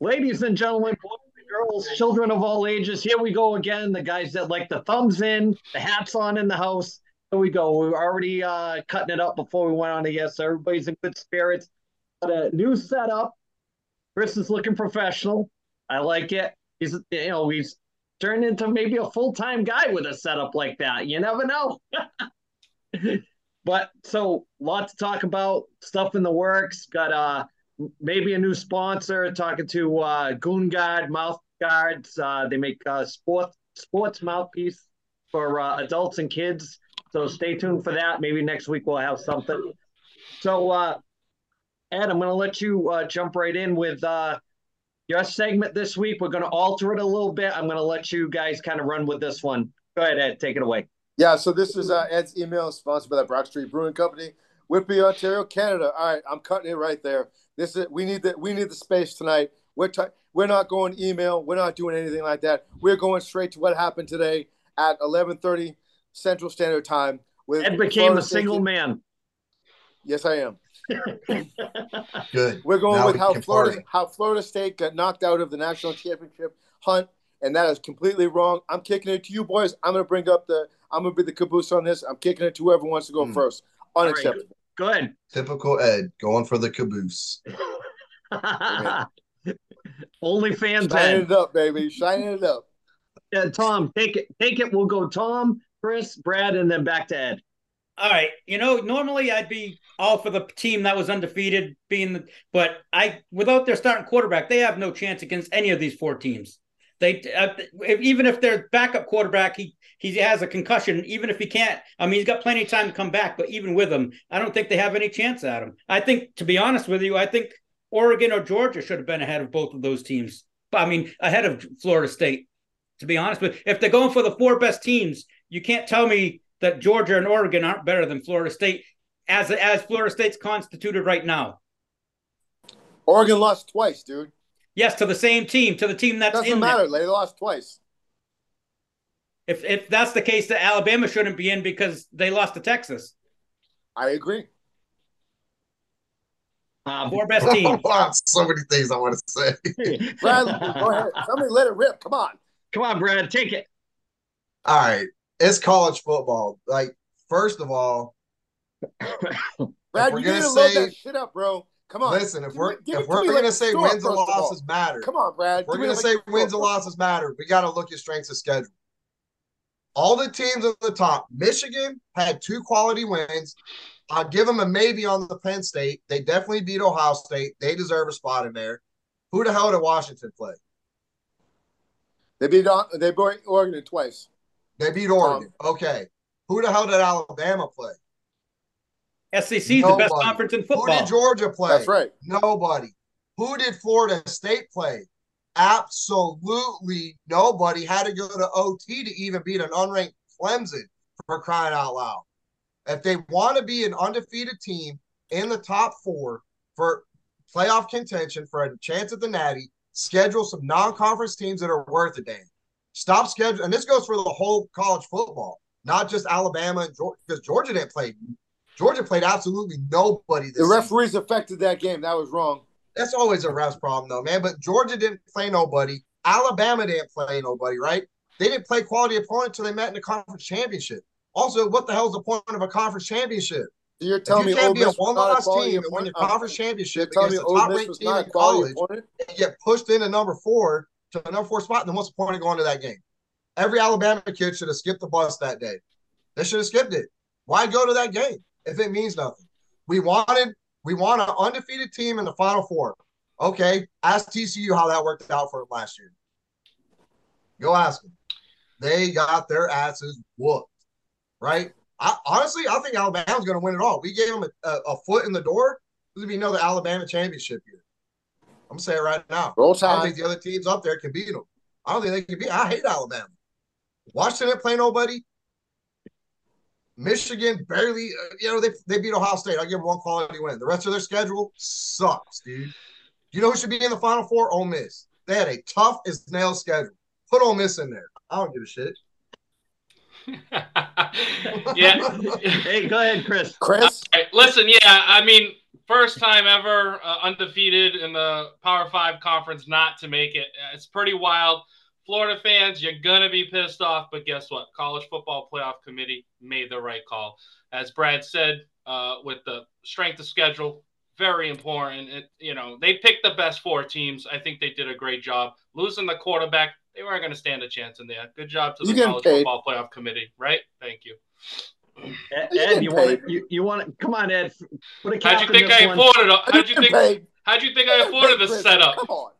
ladies and gentlemen, boys and girls, children of all ages, here we go again. The guys that like the thumbs in, the hats on in the house. Here we go. We were already uh, cutting it up before we went on to yes. So everybody's in good spirits. But a new setup. Chris is looking professional. I like it. He's you know he's turned into maybe a full time guy with a setup like that. You never know. but so lot to talk about. Stuff in the works. Got uh maybe a new sponsor. Talking to uh, Goon Guard Mouth Guards. Uh, they make uh, sports sports mouthpiece for uh, adults and kids. So stay tuned for that. Maybe next week we'll have something. So uh, Ed, I'm going to let you uh, jump right in with uh, your segment this week. We're going to alter it a little bit. I'm going to let you guys kind of run with this one. Go ahead, Ed. Take it away. Yeah, so this is uh, Ed's email sponsored by the Brock Street Brewing Company, Whitby, Ontario, Canada. All right, I'm cutting it right there. This is we need the we need the space tonight. We're t- we're not going email. We're not doing anything like that. We're going straight to what happened today at 11:30 Central Standard Time. With Ed became a single State. man. Yes, I am. Good. We're going now with how Florida party. how Florida State got knocked out of the national championship hunt, and that is completely wrong. I'm kicking it to you boys. I'm going to bring up the. I'm going to be the caboose on this. I'm kicking it to whoever wants to go mm. first. Unacceptable. Good. Typical Ed going for the caboose. Only fans. Shining it up, baby. Shining it up. Yeah, Tom, take it. Take it. We'll go Tom, Chris, Brad, and then back to Ed. All right, you know, normally I'd be all for the team that was undefeated, being, the, but I without their starting quarterback, they have no chance against any of these four teams. They uh, even if their backup quarterback he he has a concussion, even if he can't, I mean he's got plenty of time to come back. But even with him, I don't think they have any chance at him. I think, to be honest with you, I think Oregon or Georgia should have been ahead of both of those teams. I mean, ahead of Florida State. To be honest you. if they're going for the four best teams, you can't tell me that Georgia and Oregon aren't better than Florida State as as Florida State's constituted right now. Oregon lost twice, dude. Yes, to the same team, to the team that's doesn't matter. There. They lost twice. If if that's the case, that Alabama shouldn't be in because they lost to Texas. I agree. Um, Four best teams. so many things I want to say. Brad, go ahead. Somebody let it rip. Come on. Come on, Brad. Take it. All right. It's college football. Like, first of all, Brad, you need to say, load that shit up, bro. Come on. Listen, if we're if we're gonna like say wins and losses matter, come on, Brad. We're gonna say wins and losses matter. We got to look at strengths of schedule. All the teams at the top, Michigan had two quality wins. I'll give them a maybe on the Penn State. They definitely beat Ohio State. They deserve a spot in there. Who the hell did Washington play? They beat they beat Oregon twice. They beat Oregon. Um, okay. Who the hell did Alabama play? SEC is the best conference in football. Who did Georgia play? That's right. Nobody. Who did Florida State play? Absolutely nobody had to go to OT to even beat an unranked Clemson for crying out loud. If they want to be an undefeated team in the top four for playoff contention for a chance at the Natty, schedule some non-conference teams that are worth a damn. Stop scheduling, and this goes for the whole college football, not just Alabama and Georgia, because Georgia didn't play. Georgia played absolutely nobody. the referees season. affected that game. That was wrong. That's always a ref's problem, though, man. But Georgia didn't play nobody. Alabama didn't play nobody, right? They didn't play quality opponent until they met in the conference championship. Also, what the hell is the point of a conference championship? You're telling you me can't be a one-loss team and win your conference championship against a top-ranked team in college and get pushed into number four to a number four spot. Then what's the point of going to that game? Every Alabama kid should have skipped the bus that day. They should have skipped it. Why go to that game if it means nothing? We wanted we want an undefeated team in the Final Four. Okay, ask TCU how that worked out for last year. Go ask them. They got their asses whooped, right? I, honestly, I think Alabama's going to win it all. We gave them a, a, a foot in the door. This would be another Alabama championship year. I'm gonna say it right now. Roll I don't think the other teams up there can beat them. I don't think they can beat. I hate Alabama. Washington didn't play nobody. Michigan barely, uh, you know, they, they beat Ohio State. I give them one quality win. The rest of their schedule sucks, dude. You know who should be in the Final Four? Ole Miss. They had a tough as nails schedule. Put Ole Miss in there. I don't give a shit. yeah. hey, go ahead, Chris. Chris. Right, listen, yeah, I mean, first time ever uh, undefeated in the Power Five conference not to make it. It's pretty wild. Florida fans, you're gonna be pissed off, but guess what? College Football Playoff Committee made the right call. As Brad said, uh, with the strength of schedule, very important. It, you know, they picked the best four teams. I think they did a great job. Losing the quarterback, they weren't going to stand a chance in there. Good job to the you College Football Playoff Committee, right? Thank you. Ed, Ed you want you, you want to come on, Ed? Put a how'd you think I afforded? How'd you think? Paid. How'd you think I afforded this setup? Come on,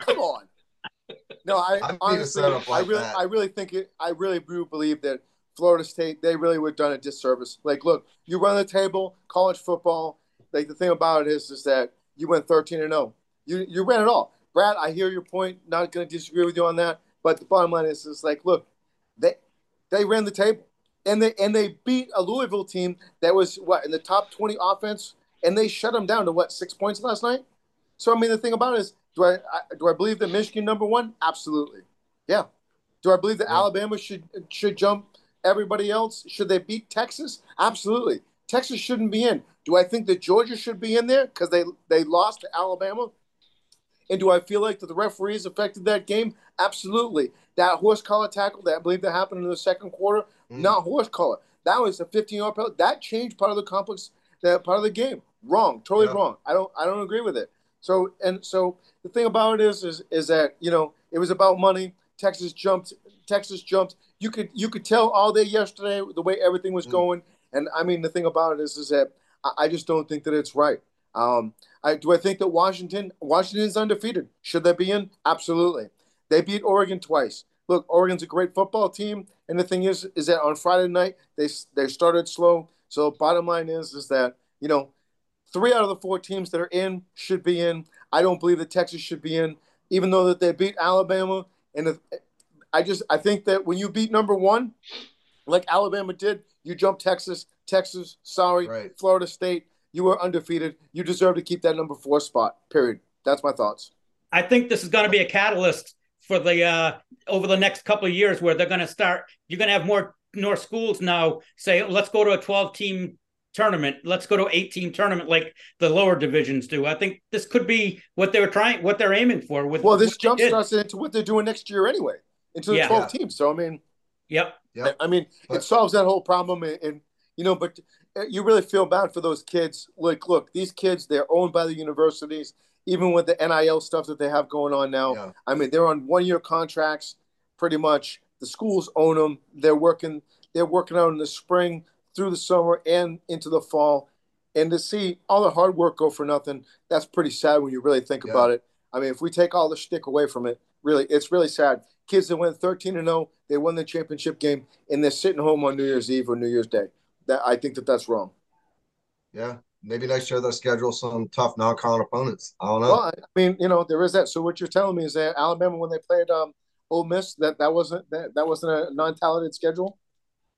come on. No, I honestly, like I really, that. I really think it. I really do believe that Florida State they really would have done a disservice. Like, look, you run the table, college football. Like the thing about it is, is that you went thirteen and zero. Oh. You you ran it all. Brad, I hear your point. Not going to disagree with you on that. But the bottom line is, is like, look, they they ran the table and they and they beat a Louisville team that was what in the top twenty offense, and they shut them down to what six points last night. So I mean, the thing about it is, do I, I do I believe that Michigan number one? Absolutely, yeah. Do I believe that yeah. Alabama should should jump everybody else? Should they beat Texas? Absolutely. Texas shouldn't be in. Do I think that Georgia should be in there because they they lost to Alabama? And do I feel like that the referees affected that game? Absolutely. That horse collar tackle that I believe that happened in the second quarter, mm. not horse collar. That was a 15 yard penalty. That changed part of the complex, that part of the game. Wrong, totally yeah. wrong. I don't, I don't agree with it. So, and so the thing about it is, is, is that you know it was about money. Texas jumped. Texas jumped. You could, you could tell all day yesterday the way everything was mm. going. And I mean, the thing about it is, is that I, I just don't think that it's right. Um, I, do I think that Washington Washington's undefeated? Should they be in? Absolutely. They beat Oregon twice. Look, Oregon's a great football team, and the thing is, is that on Friday night they they started slow. So bottom line is, is that you know, three out of the four teams that are in should be in. I don't believe that Texas should be in, even though that they beat Alabama. And if, I just I think that when you beat number one, like Alabama did, you jump Texas. Texas, sorry, right. Florida State you were undefeated. You deserve to keep that number four spot. Period. That's my thoughts. I think this is going to be a catalyst for the uh, over the next couple of years where they're going to start. You're going to have more more schools now say, let's go to a 12 team tournament. Let's go to 18 tournament like the lower divisions do. I think this could be what they were trying, what they're aiming for. With well, this jump starts into what they're doing next year anyway, into the yeah. 12 teams. So I mean, yep, yep. I mean, but, it solves that whole problem, and, and you know, but uh, you really feel bad for those kids. Like, look, these kids, they're owned by the universities, even with the NIL stuff that they have going on now. Yeah. I mean, they're on one year contracts pretty much. The schools own them. They're working, they're working out in the spring through the summer and into the fall. And to see all the hard work go for nothing, that's pretty sad when you really think yeah. about it. I mean, if we take all the shtick away from it, really, it's really sad. Kids that went 13 and 0, they won the championship game, and they're sitting home on New Year's Eve or New Year's Day that I think that that's wrong. Yeah, maybe next year they'll schedule some tough non-con opponents. I don't know. Well, I mean, you know, there is that. So what you're telling me is that Alabama, when they played um, Ole Miss, that that wasn't that, that wasn't a non-talented schedule.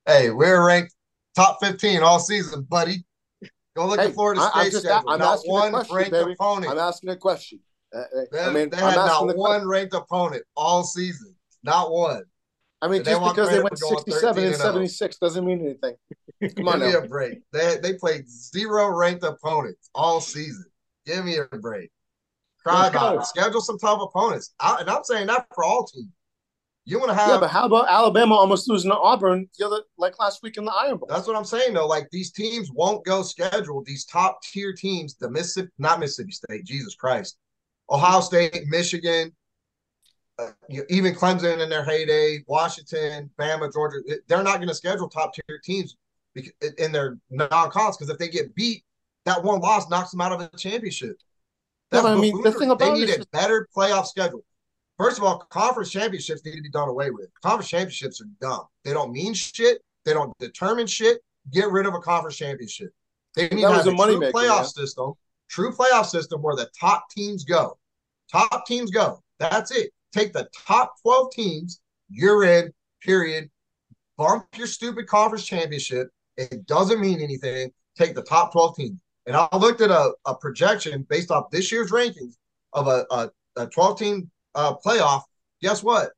Hey, we're ranked top 15 all season, buddy. Go look hey, at Florida State I'm just, schedule. I'm not one question, ranked baby. opponent. I'm asking a question. Uh, they, I mean, they had not one ranked opponent all season. Not one. I mean, just because they went 67 and 76 doesn't mean anything. Come on, Give me now. a break. They they played zero ranked opponents all season. Give me a break. Cry about it. Schedule some tough opponents. I, and I'm saying that for all teams. You want to have yeah, but how about Alabama almost losing to Auburn the other like last week in the Iron Bowl? That's what I'm saying though. Like these teams won't go schedule these top tier teams. The Mississippi, not Mississippi State, Jesus Christ, Ohio State, Michigan, uh, even Clemson in their heyday, Washington, Bama, Georgia, they're not going to schedule top tier teams in their non-cons because if they get beat, that one loss knocks them out of the championship. That's I mean, the thing about they need a better playoff schedule. First of all, conference championships need to be done away with. Conference championships are dumb. They don't mean shit. They don't determine shit. Get rid of a conference championship. They need that to have a, money true maker, playoff system. True playoff system where the top teams go. Top teams go. That's it. Take the top 12 teams, you're in, period. Bump your stupid conference championship. It doesn't mean anything. Take the top 12 teams. And I looked at a, a projection based off this year's rankings of a, a, a 12 team uh, playoff. Guess what?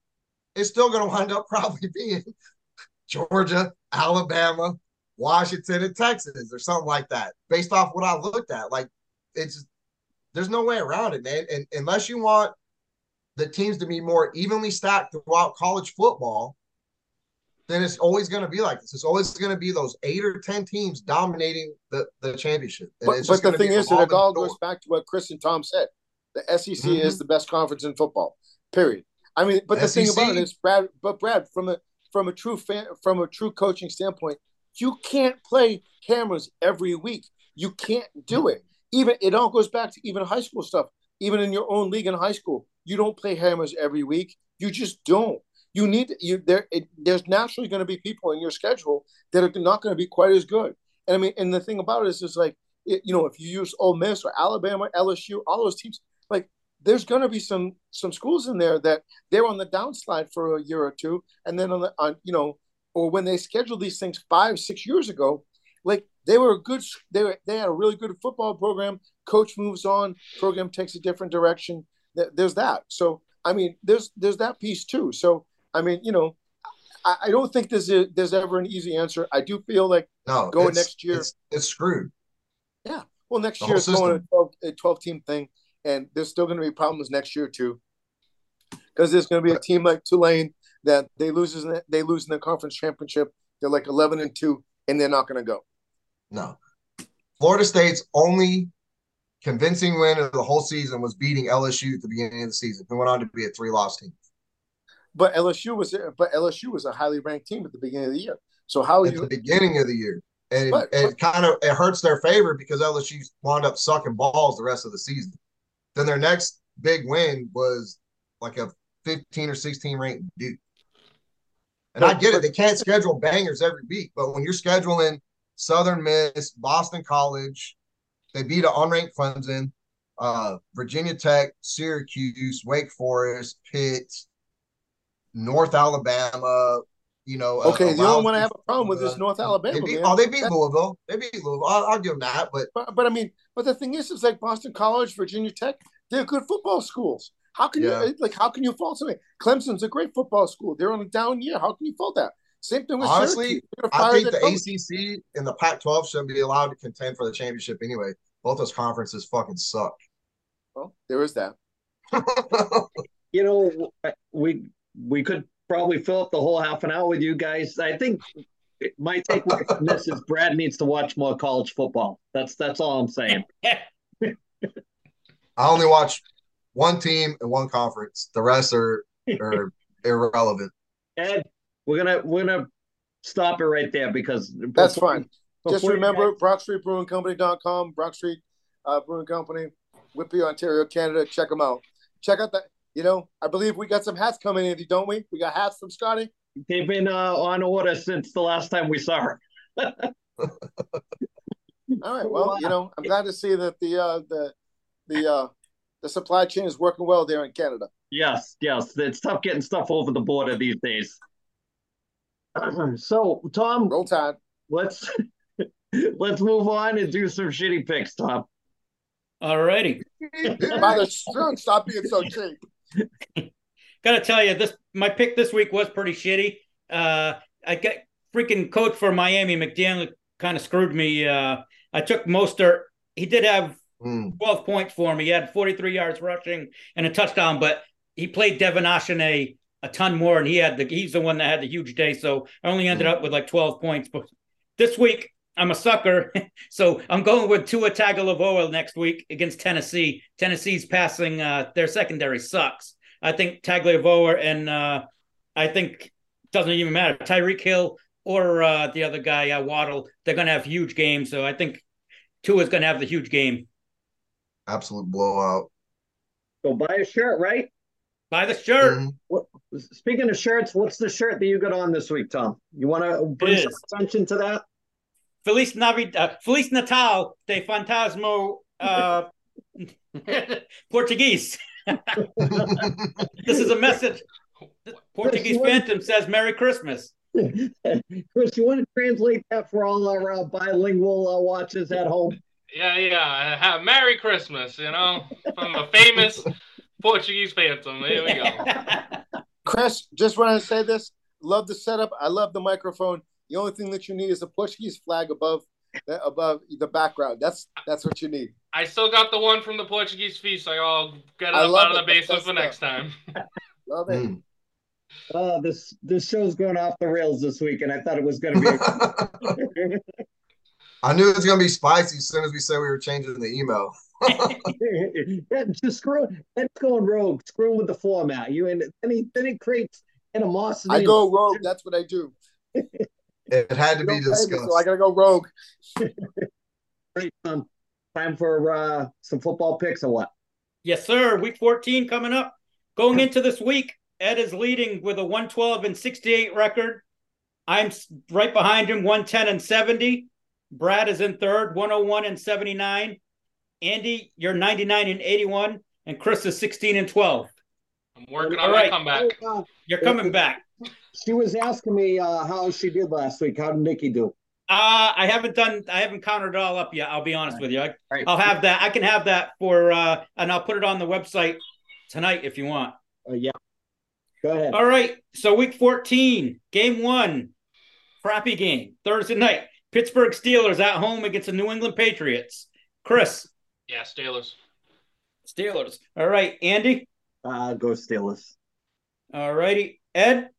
It's still going to wind up probably being Georgia, Alabama, Washington and Texas or something like that, based off what I looked at. Like it's there's no way around it, man. And unless you want the teams to be more evenly stacked throughout college football, then it's always going to be like this. It's always going to be those eight or ten teams dominating the, the championship. And but, but the thing is, it all goes back to what Chris and Tom said. The SEC mm-hmm. is the best conference in football. Period. I mean, but the thing about it is, Brad. But Brad, from a from a true fan, from a true coaching standpoint, you can't play cameras every week. You can't do it. Even it all goes back to even high school stuff. Even in your own league in high school, you don't play hammers every week. You just don't. You need you there. It, there's naturally going to be people in your schedule that are not going to be quite as good. And I mean, and the thing about it is, is like it, you know, if you use Ole Miss or Alabama, LSU, all those teams, there's going to be some some schools in there that they're on the downslide for a year or two, and then on the on you know, or when they scheduled these things five six years ago, like they were a good they were they had a really good football program. Coach moves on, program takes a different direction. There's that. So I mean, there's there's that piece too. So I mean, you know, I, I don't think there's a, there's ever an easy answer. I do feel like no, going next year, it's, it's, screwed. Yeah. Well, next the year it's going a 12, a 12 team thing, and there's still going to be problems next year too, because there's going to be a team like Tulane that they loses they lose in the conference championship. They're like 11 and two, and they're not going to go. No, Florida State's only convincing win of the whole season was beating LSU at the beginning of the season, who went on to be a three loss team. But LSU was but LSU was a highly ranked team at the beginning of the year. So how at you, the beginning of the year, and but, it, it kind of it hurts their favor because LSU wound up sucking balls the rest of the season. Then their next big win was like a 15 or 16 ranked Duke. And I get it; they can't schedule bangers every week, but when you're scheduling Southern Miss, Boston College, they beat an unranked Clemson, uh, Virginia Tech, Syracuse, Wake Forest, Pitt, North Alabama, you know. Uh, okay, the only one I have a problem with is North Alabama. They beat, oh, they beat Louisville. They beat Louisville. I'll, I'll, give them that. But, but but I mean, but the thing is, is like Boston College, Virginia Tech, they're good football schools. How can yeah. you like? How can you fault something? Clemson's a great football school. They're on a down year. How can you fault that? Same thing with honestly. I think the coach. ACC and the Pac-12 should be allowed to contend for the championship anyway. Both those conferences fucking suck. Well, there is that. you know, we we could probably fill up the whole half an hour with you guys. I think my takeaway from this is Brad needs to watch more college football. That's that's all I'm saying. I only watch one team and one conference. The rest are are irrelevant. Ed, we're gonna we're gonna stop it right there because that's fine. Just remember guys... Brock Street Brewing Company.com, Brock Street uh, Brewing Company, Whitby, Ontario, Canada. Check them out. Check out that you know, I believe we got some hats coming in, don't we? We got hats from Scotty. They've been uh, on order since the last time we saw her. All right. Well, you know, I'm glad to see that the uh, the the uh, the supply chain is working well there in Canada. Yes, yes. It's tough getting stuff over the border these days. so, Tom, roll tide. Let's let's move on and do some shitty picks, Tom. All righty. By the stop being so cheap. Gotta tell you, this my pick this week was pretty shitty. Uh, I got freaking coach for Miami McDaniel kind of screwed me. Uh, I took Mostert. He did have mm. 12 points for me. He had 43 yards rushing and a touchdown, but he played De'Von Achane a ton more, and he had the he's the one that had the huge day. So I only ended mm. up with like 12 points. But this week I'm a sucker, so I'm going with Tua Tagovailoa next week against Tennessee. Tennessee's passing; uh, their secondary sucks. I think Tagovailoa and uh, I think doesn't even matter Tyreek Hill or uh, the other guy uh, Waddle. They're going to have huge games, so I think Tua is going to have the huge game. Absolute blowout. Go buy a shirt, right? Buy the shirt. Mm-hmm. What, speaking of shirts, what's the shirt that you got on this week, Tom? You want to bring some attention to that? Feliz Navidad, uh, Feliz Natal de Fantasmo uh, Portuguese. this is a message. Portuguese Phantom says Merry Christmas. Chris, you want to translate that for all our uh, bilingual uh, watches at home? Yeah, yeah. Have Merry Christmas, you know, from the famous Portuguese Phantom. There we go. Chris, just want to say this. Love the setup. I love the microphone The only thing that you need is a Portuguese flag above above the background. That's that's what you need. I still got the one from the Portuguese feast. So I'll get it up out of the basement for next time. love it. Mm. Uh, this this show's going off the rails this week, and I thought it was going to be. I knew it was going to be spicy as soon as we said we were changing the email. yeah, just screw. That's going rogue. Screw with the format. You and then he then it creates animosity. I go rogue. That's what I do. It had to be discussed. Me, so I gotta go rogue. Great, um, time for uh, some football picks or what? Yes, sir. Week 14 coming up. Going into this week, Ed is leading with a 112 and 68 record. I'm right behind him, 110 and 70. Brad is in third, 101 and 79. Andy, you're 99 and 81. And Chris is 16 and 12. I'm working on right. my comeback. You're coming back. She was asking me uh, how she did last week. How did Nikki do? Uh, I haven't done. I haven't counted it all up yet. I'll be honest right. with you. I, right. I'll have that. I can have that for, uh, and I'll put it on the website tonight if you want. Uh, yeah. Go ahead. All right. So week 14, game one, crappy game, Thursday night. Pittsburgh Steelers at home against the New England Patriots. Chris. Yeah, Steelers. Steelers. All right, Andy. Uh, go Steelers. All righty, Ed.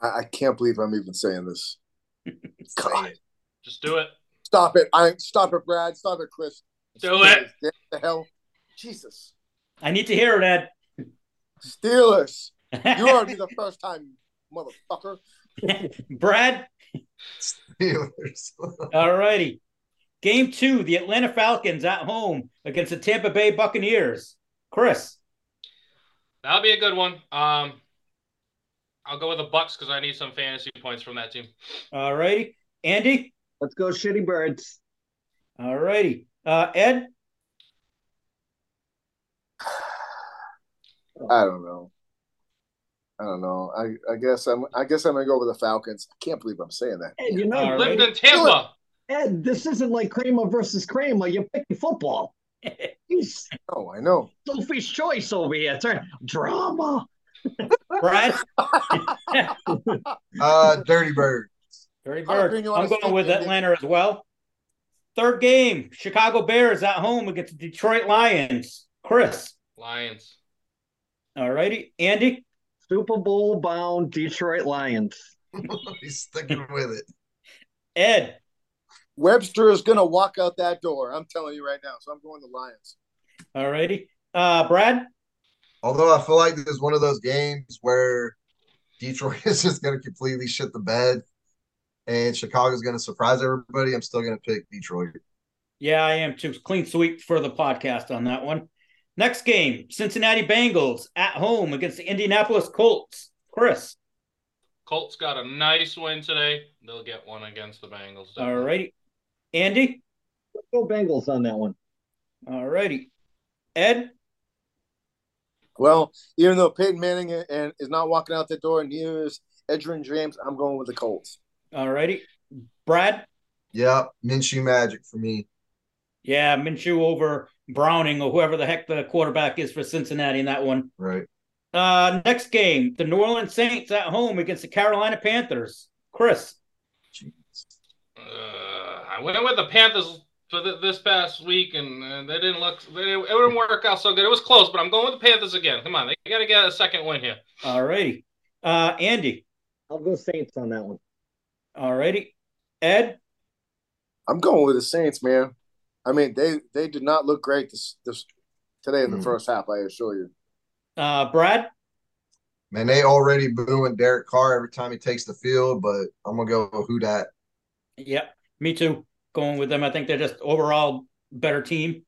I, I can't believe I'm even saying this. God. Just do it. Stop it. I stop it, Brad. Stop it, Chris. Do it. What the hell? Jesus. I need to hear it, Ed. Steelers. You heard me the first time, motherfucker. Brad. Steelers. All righty. Game two, the Atlanta Falcons at home against the Tampa Bay Buccaneers. Chris. That'll be a good one. Um, I'll go with the Bucks because I need some fantasy points from that team. All righty. Andy? Let's go shitty birds. All righty. Uh, Ed? I don't know. I don't know. I, I guess I'm I guess I'm gonna go with the Falcons. I can't believe I'm saying that. Hey, you know, you lived in Tampa. Ed, this isn't like Kramer versus Kramer. You're picking football. oh, I know. Sophie's choice over here. Turn drama. Brad? uh, Dirty Bird. Dirty Bird. I'm going with Atlanta as well. Third game, Chicago Bears at home against the Detroit Lions. Chris. Lions. All righty. Andy? Super Bowl bound Detroit Lions. He's sticking with it. Ed. Webster is going to walk out that door. I'm telling you right now. So I'm going the Lions. All righty. Uh, Brad? Although I feel like this is one of those games where Detroit is just going to completely shit the bed and Chicago is going to surprise everybody, I'm still going to pick Detroit. Yeah, I am too. Clean sweep for the podcast on that one. Next game Cincinnati Bengals at home against the Indianapolis Colts. Chris. Colts got a nice win today. They'll get one against the Bengals. All righty. Andy? go Bengals on that one. All righty. Ed? Well, even though Peyton Manning and is not walking out the door, and neither is Edgerrin James, I'm going with the Colts. All righty. Brad? Yeah, Minshew Magic for me. Yeah, Minshew over Browning or whoever the heck the quarterback is for Cincinnati in that one. Right. Uh, next game, the New Orleans Saints at home against the Carolina Panthers. Chris. Uh, I went with the Panthers for the, this past week, and uh, they didn't look. They, it didn't work out so good. It was close, but I'm going with the Panthers again. Come on, they got to get a second win here. All righty, uh, Andy. I'll go Saints on that one. All righty, Ed. I'm going with the Saints, man. I mean, they they did not look great this this today in the mm. first half. I assure you. Uh, Brad. Man, they already booing Derek Carr every time he takes the field, but I'm gonna go who that. Yep, me too going with them. I think they're just overall better team.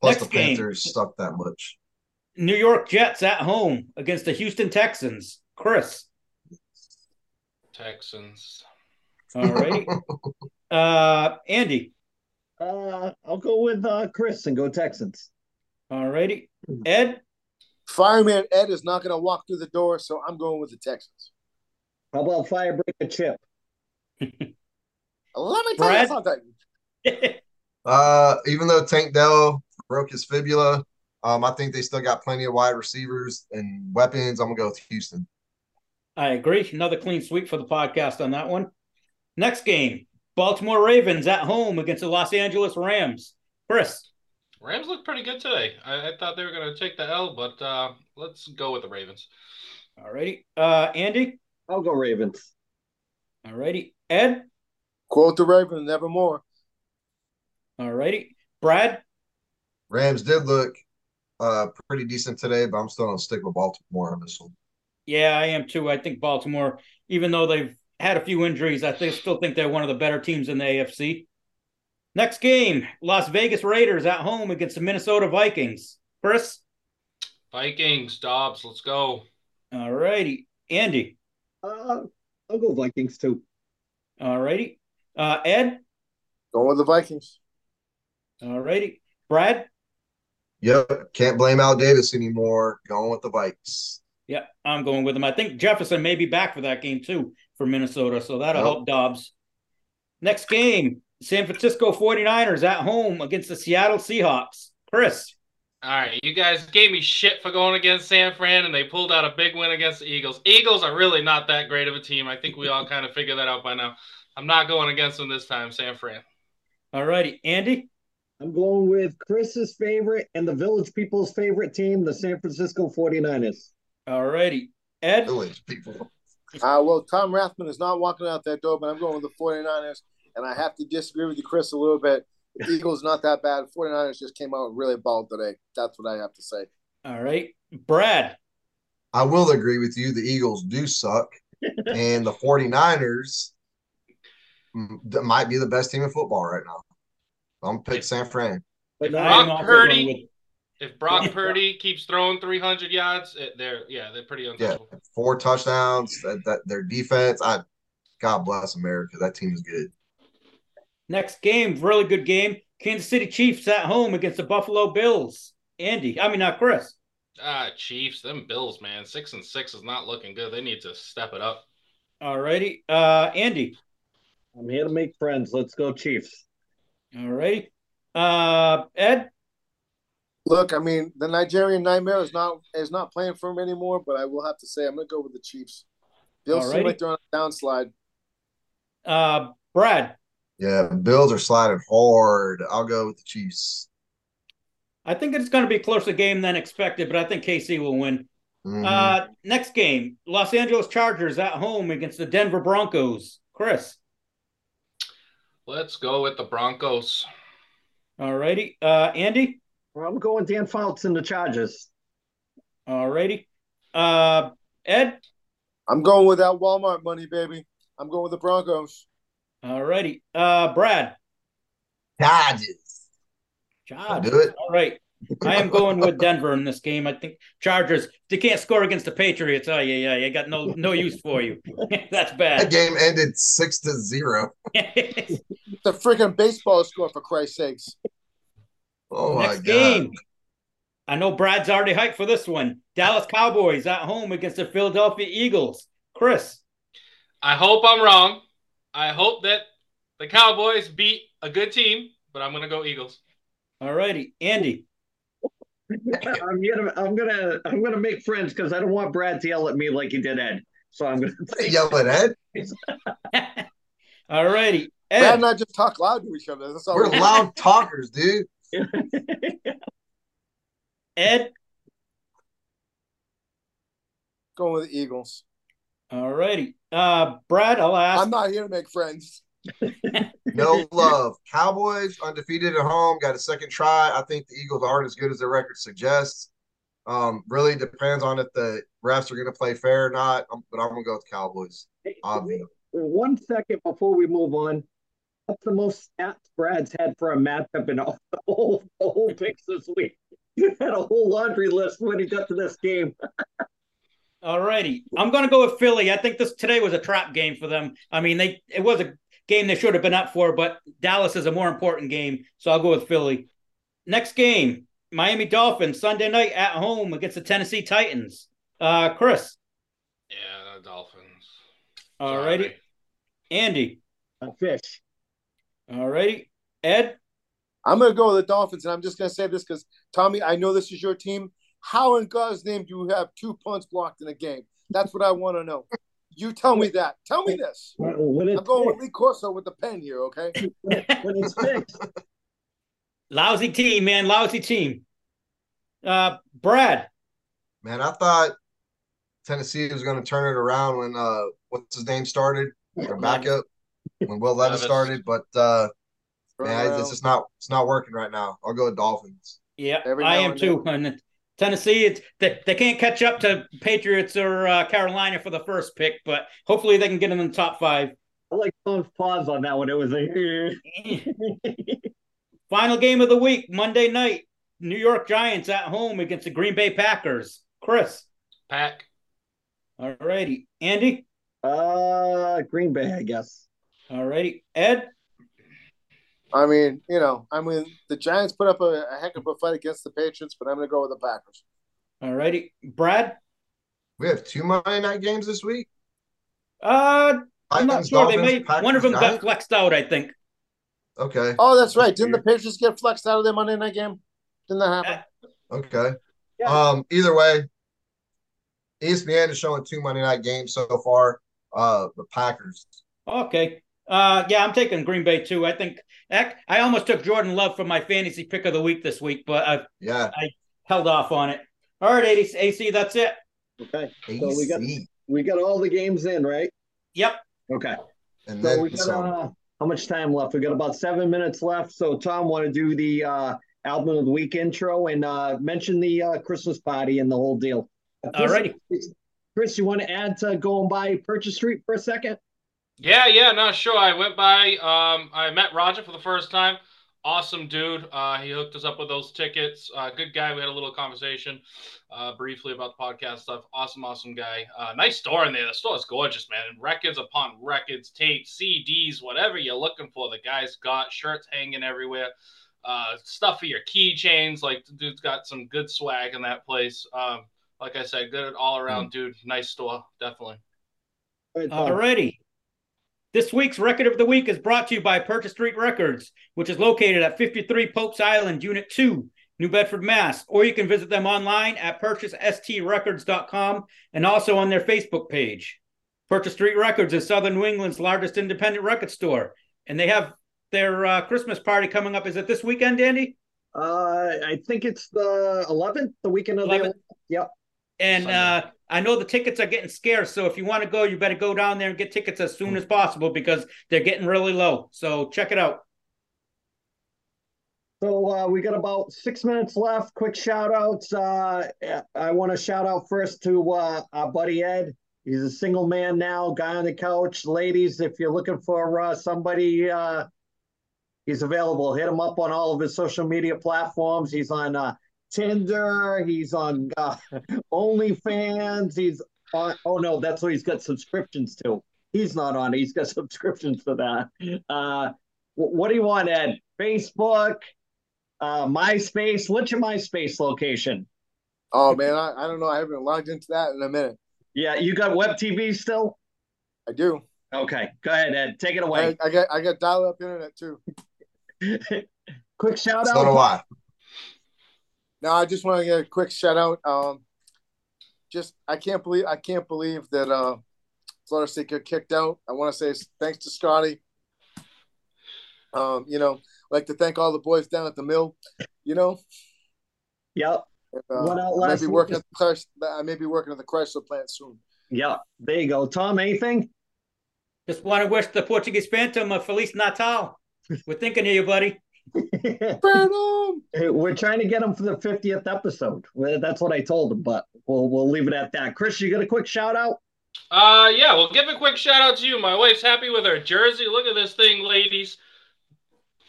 Plus Next the Panthers game, stuck that much. New York Jets at home against the Houston Texans. Chris. Texans. All right. uh, Andy. Uh, I'll go with uh, Chris and go Texans. All righty. Ed. Fireman Ed is not going to walk through the door, so I'm going with the Texans. How about Firebreaker Chip? Let me tell Brad? you something. uh, even though Tank Dell broke his fibula, um, I think they still got plenty of wide receivers and weapons. I'm gonna go with Houston. I agree. Another clean sweep for the podcast on that one. Next game, Baltimore Ravens at home against the Los Angeles Rams. Chris. Rams look pretty good today. I, I thought they were going to take the L, but uh, let's go with the Ravens. All righty. Uh, Andy? I'll go Ravens. All righty. Ed? Quote the Ravens, nevermore. All righty. Brad? Rams did look uh, pretty decent today, but I'm still going to stick with Baltimore on this one. Yeah, I am too. I think Baltimore, even though they've had a few injuries, I think, still think they're one of the better teams in the AFC. Next game, Las Vegas Raiders at home against the Minnesota Vikings. Chris? Vikings, Dobbs, let's go. All righty. Andy? Uh, I'll go Vikings too. All righty. Uh, Ed? Going with the Vikings. All righty. Brad? Yep. Can't blame Al Davis anymore. Going with the Vikes. Yeah, I'm going with him. I think Jefferson may be back for that game too for Minnesota, so that'll yep. help Dobbs. Next game, San Francisco 49ers at home against the Seattle Seahawks. Chris. All right, you guys gave me shit for going against San Fran, and they pulled out a big win against the Eagles. Eagles are really not that great of a team. I think we all kind of figured that out by now. I'm not going against them this time, San Fran. All righty, Andy. I'm going with Chris's favorite and the Village People's favorite team, the San Francisco 49ers. All righty, Ed. Village People. Uh, well, Tom Rathman is not walking out that door, but I'm going with the 49ers, and I have to disagree with you, Chris, a little bit. The Eagles not that bad. 49ers just came out really bald today. That's what I have to say. All right. Brad. I will agree with you. The Eagles do suck. and the 49ers might be the best team in football right now. I'm pick San Fran. If Brock Purdy, if Brock Purdy keeps throwing 300 yards, they're yeah, they're pretty untouchable. Yeah, four touchdowns. That, that their defense. I God bless America. That team is good. Next game, really good game. Kansas City Chiefs at home against the Buffalo Bills. Andy, I mean not Chris. Ah, Chiefs, them Bills, man. Six and six is not looking good. They need to step it up. All righty. Uh Andy. I'm here to make friends. Let's go, Chiefs. All right. Uh Ed. Look, I mean, the Nigerian nightmare is not is not playing for him anymore, but I will have to say I'm gonna go with the Chiefs. Bills seem like they're on a downslide. Uh Brad. Yeah, Bills are sliding hard. I'll go with the Chiefs. I think it's going to be a closer game than expected, but I think KC will win. Mm-hmm. Uh, next game, Los Angeles Chargers at home against the Denver Broncos. Chris. Let's go with the Broncos. All righty. Uh, Andy? Well, I'm going Dan Fouts and the Chargers. All righty. Uh, Ed? I'm going with that Walmart money, baby. I'm going with the Broncos. All righty. Uh, Brad. Chargers. Chargers. Do it. All right. I am going with Denver in this game. I think Chargers. They can't score against the Patriots. Oh yeah, yeah. I got no no use for you. That's bad. That game ended six to zero. the freaking baseball score for Christ's sakes. Oh Next game. I know Brad's already hyped for this one. Dallas Cowboys at home against the Philadelphia Eagles. Chris. I hope I'm wrong. I hope that the Cowboys beat a good team, but I'm gonna go Eagles. All righty, Andy. I'm gonna I'm gonna I'm gonna make friends because I don't want Brad to yell at me like he did Ed. So I'm gonna yell at Ed. all righty. Ed. Brad and I just talk loud to each other. That's all we're loud talkers, dude. Ed. Going with the Eagles. All righty. Uh, Brad, I'll ask. I'm not here to make friends. No love. Cowboys undefeated at home, got a second try. I think the Eagles aren't as good as their record suggests. Um, really depends on if the refs are going to play fair or not. Um, but I'm going to go with the Cowboys. Obviously. One second before we move on. That's the most stats Brad's had for a matchup in all, the whole, the whole picks this week. You had a whole laundry list when he got to this game. All righty. I'm going to go with Philly. I think this today was a trap game for them. I mean, they it was a game they should have been up for, but Dallas is a more important game, so I'll go with Philly. Next game, Miami Dolphins Sunday night at home against the Tennessee Titans. Uh, Chris. Yeah, Dolphins. All righty. Andy. A fish. All righty. Ed. I'm going to go with the Dolphins, and I'm just going to say this because Tommy, I know this is your team. How in God's name do you have two punts blocked in a game? That's what I want to know. You tell me that. Tell me this. When I'm going with Lee Corso with the pen here, okay? when it's fixed. Lousy team, man. Lousy team. Uh, Brad. Man, I thought Tennessee was going to turn it around when uh, what's his name started, their backup, when Will Levis started, but uh, man, it's just not it's not working right now. I'll go with Dolphins. Yeah, I am too. And Tennessee, it's they, they can't catch up to Patriots or uh, Carolina for the first pick, but hopefully they can get in the top five. I like Tom's pause on that one. It was a final game of the week, Monday night. New York Giants at home against the Green Bay Packers. Chris. Pack. All righty. Andy? Uh Green Bay, I guess. All righty. Ed? I mean, you know, I mean, the Giants put up a, a heck of a fight against the Patriots, but I'm going to go with the Packers. All righty, Brad. We have two Monday night games this week. Uh, I'm not sure. Dolphins, they may Packers, one of them Giants? got flexed out. I think. Okay. Oh, that's right. Didn't the Patriots get flexed out of their Monday night game? Didn't that happen? Okay. Yeah. Um. Either way, ESPN is showing two Monday night games so far. Uh, the Packers. Okay. Uh, yeah, I'm taking Green Bay too. I think I almost took Jordan Love for my fantasy pick of the week this week, but I yeah I held off on it. All right, AC, AC that's it. Okay, AC. so we got we got all the games in, right? Yep. Okay. And so we got uh, how much time left? We got about seven minutes left. So Tom, want to do the uh, album of the week intro and uh, mention the uh, Christmas party and the whole deal. All righty. Chris, you want to add to going by Purchase Street for a second? Yeah, yeah, no, sure. I went by. Um, I met Roger for the first time. Awesome dude. Uh, he hooked us up with those tickets. Uh, good guy. We had a little conversation uh, briefly about the podcast stuff. Awesome, awesome guy. Uh, nice store in there. The store is gorgeous, man. And Records upon records, tapes, CDs, whatever you're looking for. The guy's got shirts hanging everywhere. Uh, stuff for your keychains. Like, the dude's got some good swag in that place. Um, like I said, good all around, mm. dude. Nice store, definitely. Alrighty. This week's record of the week is brought to you by Purchase Street Records, which is located at 53 Popes Island, Unit 2, New Bedford, Mass. Or you can visit them online at purchaseSTRecords.com and also on their Facebook page. Purchase Street Records is Southern New England's largest independent record store, and they have their uh, Christmas party coming up. Is it this weekend, Andy? Uh, I think it's the 11th, the weekend of 11th. the 11th. Yep. And uh, I know the tickets are getting scarce, so if you want to go, you better go down there and get tickets as soon as possible because they're getting really low. So check it out. So uh, we got about six minutes left. Quick shout outs. Uh, I want to shout out first to uh, our buddy Ed. He's a single man now, guy on the couch. Ladies, if you're looking for uh, somebody, uh, he's available. Hit him up on all of his social media platforms. He's on uh, Tinder. He's on uh, OnlyFans. He's on. Oh no, that's what he's got subscriptions to. He's not on. He's got subscriptions to that. Uh, what do you want, Ed? Facebook, uh, MySpace. What's your MySpace location? Oh man, I, I don't know. I haven't logged into that in a minute. Yeah, you got web TV still? I do. Okay, go ahead, Ed. Take it away. I, I got I got dial up internet too. Quick shout so out. So do I. No, I just want to get a quick shout out. Um, just I can't believe I can't believe that uh, Florida State got kicked out. I want to say thanks to Scotty. Um, you know, like to thank all the boys down at the mill. You know. Yep. uh, I may be working at the Chrysler, I may be working at the Chrysler plant soon. Yeah, there you go, Tom. Anything? Just want to wish the Portuguese Phantom a Feliz Natal. We're thinking of you, buddy. We're trying to get him for the 50th episode. That's what I told him, but we'll we'll leave it at that. Chris, you got a quick shout out? Uh yeah, we'll give a quick shout out to you. My wife's happy with her jersey. Look at this thing, ladies.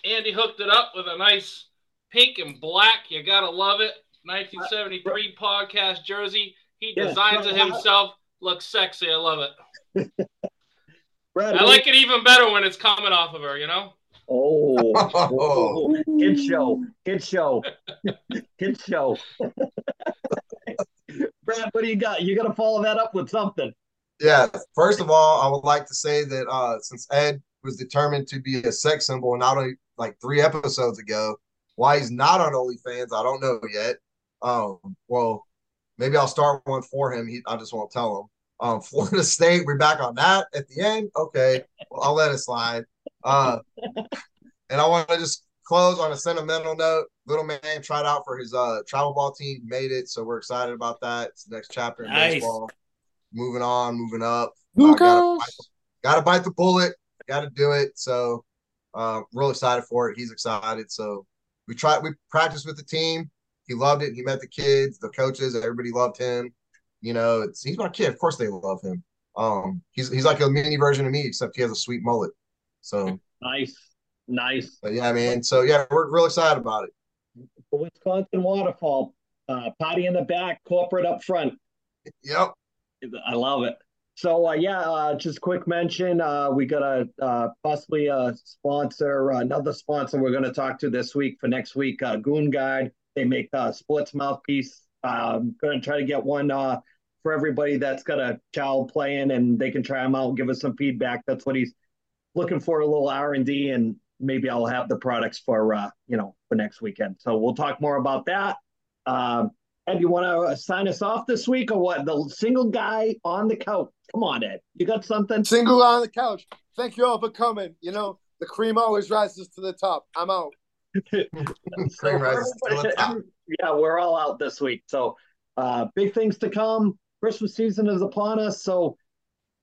Andy hooked it up with a nice pink and black. You gotta love it. 1973 uh, podcast jersey. He yeah, designs it himself. Looks sexy. I love it. Brad, I like it even better when it's coming off of her, you know? Oh, oh, kid show, kid show, kid show. Brad, what do you got? You got to follow that up with something. Yeah. First of all, I would like to say that uh, since Ed was determined to be a sex symbol, not only like three episodes ago, why he's not on OnlyFans, I don't know yet. Um, well, maybe I'll start one for him. He, I just won't tell him. Um, Florida State, we're back on that at the end. Okay, well, I'll let it slide. Uh, and I want to just close on a sentimental note. Little man tried out for his uh travel ball team, made it, so we're excited about that. It's the next chapter in nice. baseball. Moving on, moving up. Uh, gotta, bite, gotta bite the bullet. Gotta do it. So, uh, real excited for it. He's excited. So, we tried. We practiced with the team. He loved it. He met the kids, the coaches. Everybody loved him. You know, it's he's my kid. Of course, they love him. Um, he's he's like a mini version of me, except he has a sweet mullet. So nice. Nice. But yeah, man. So yeah, we're real excited about it. The Wisconsin waterfall, uh, potty in the back, corporate up front. Yep. I love it. So uh, yeah, uh, just quick mention. Uh, we got a uh, possibly a sponsor, another sponsor we're going to talk to this week for next week. Uh, Goon Guide. They make uh, sports mouthpiece. I'm going to try to get one uh, for everybody that's got a child playing, and they can try them out, give us some feedback. That's what he's looking for a little R and D and maybe I'll have the products for uh, you know for next weekend. So we'll talk more about that. Um, Ed, you want to sign us off this week or what? The single guy on the couch. Come on, Ed. You got something? Single guy on the couch. Thank you all for coming. You know the cream always rises to the top. I'm out. cream rises to the top. Yeah, we're all out this week. So uh, big things to come. Christmas season is upon us. So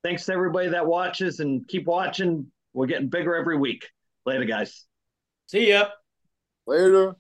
thanks to everybody that watches and keep watching. We're getting bigger every week. Later, guys. See ya. Later.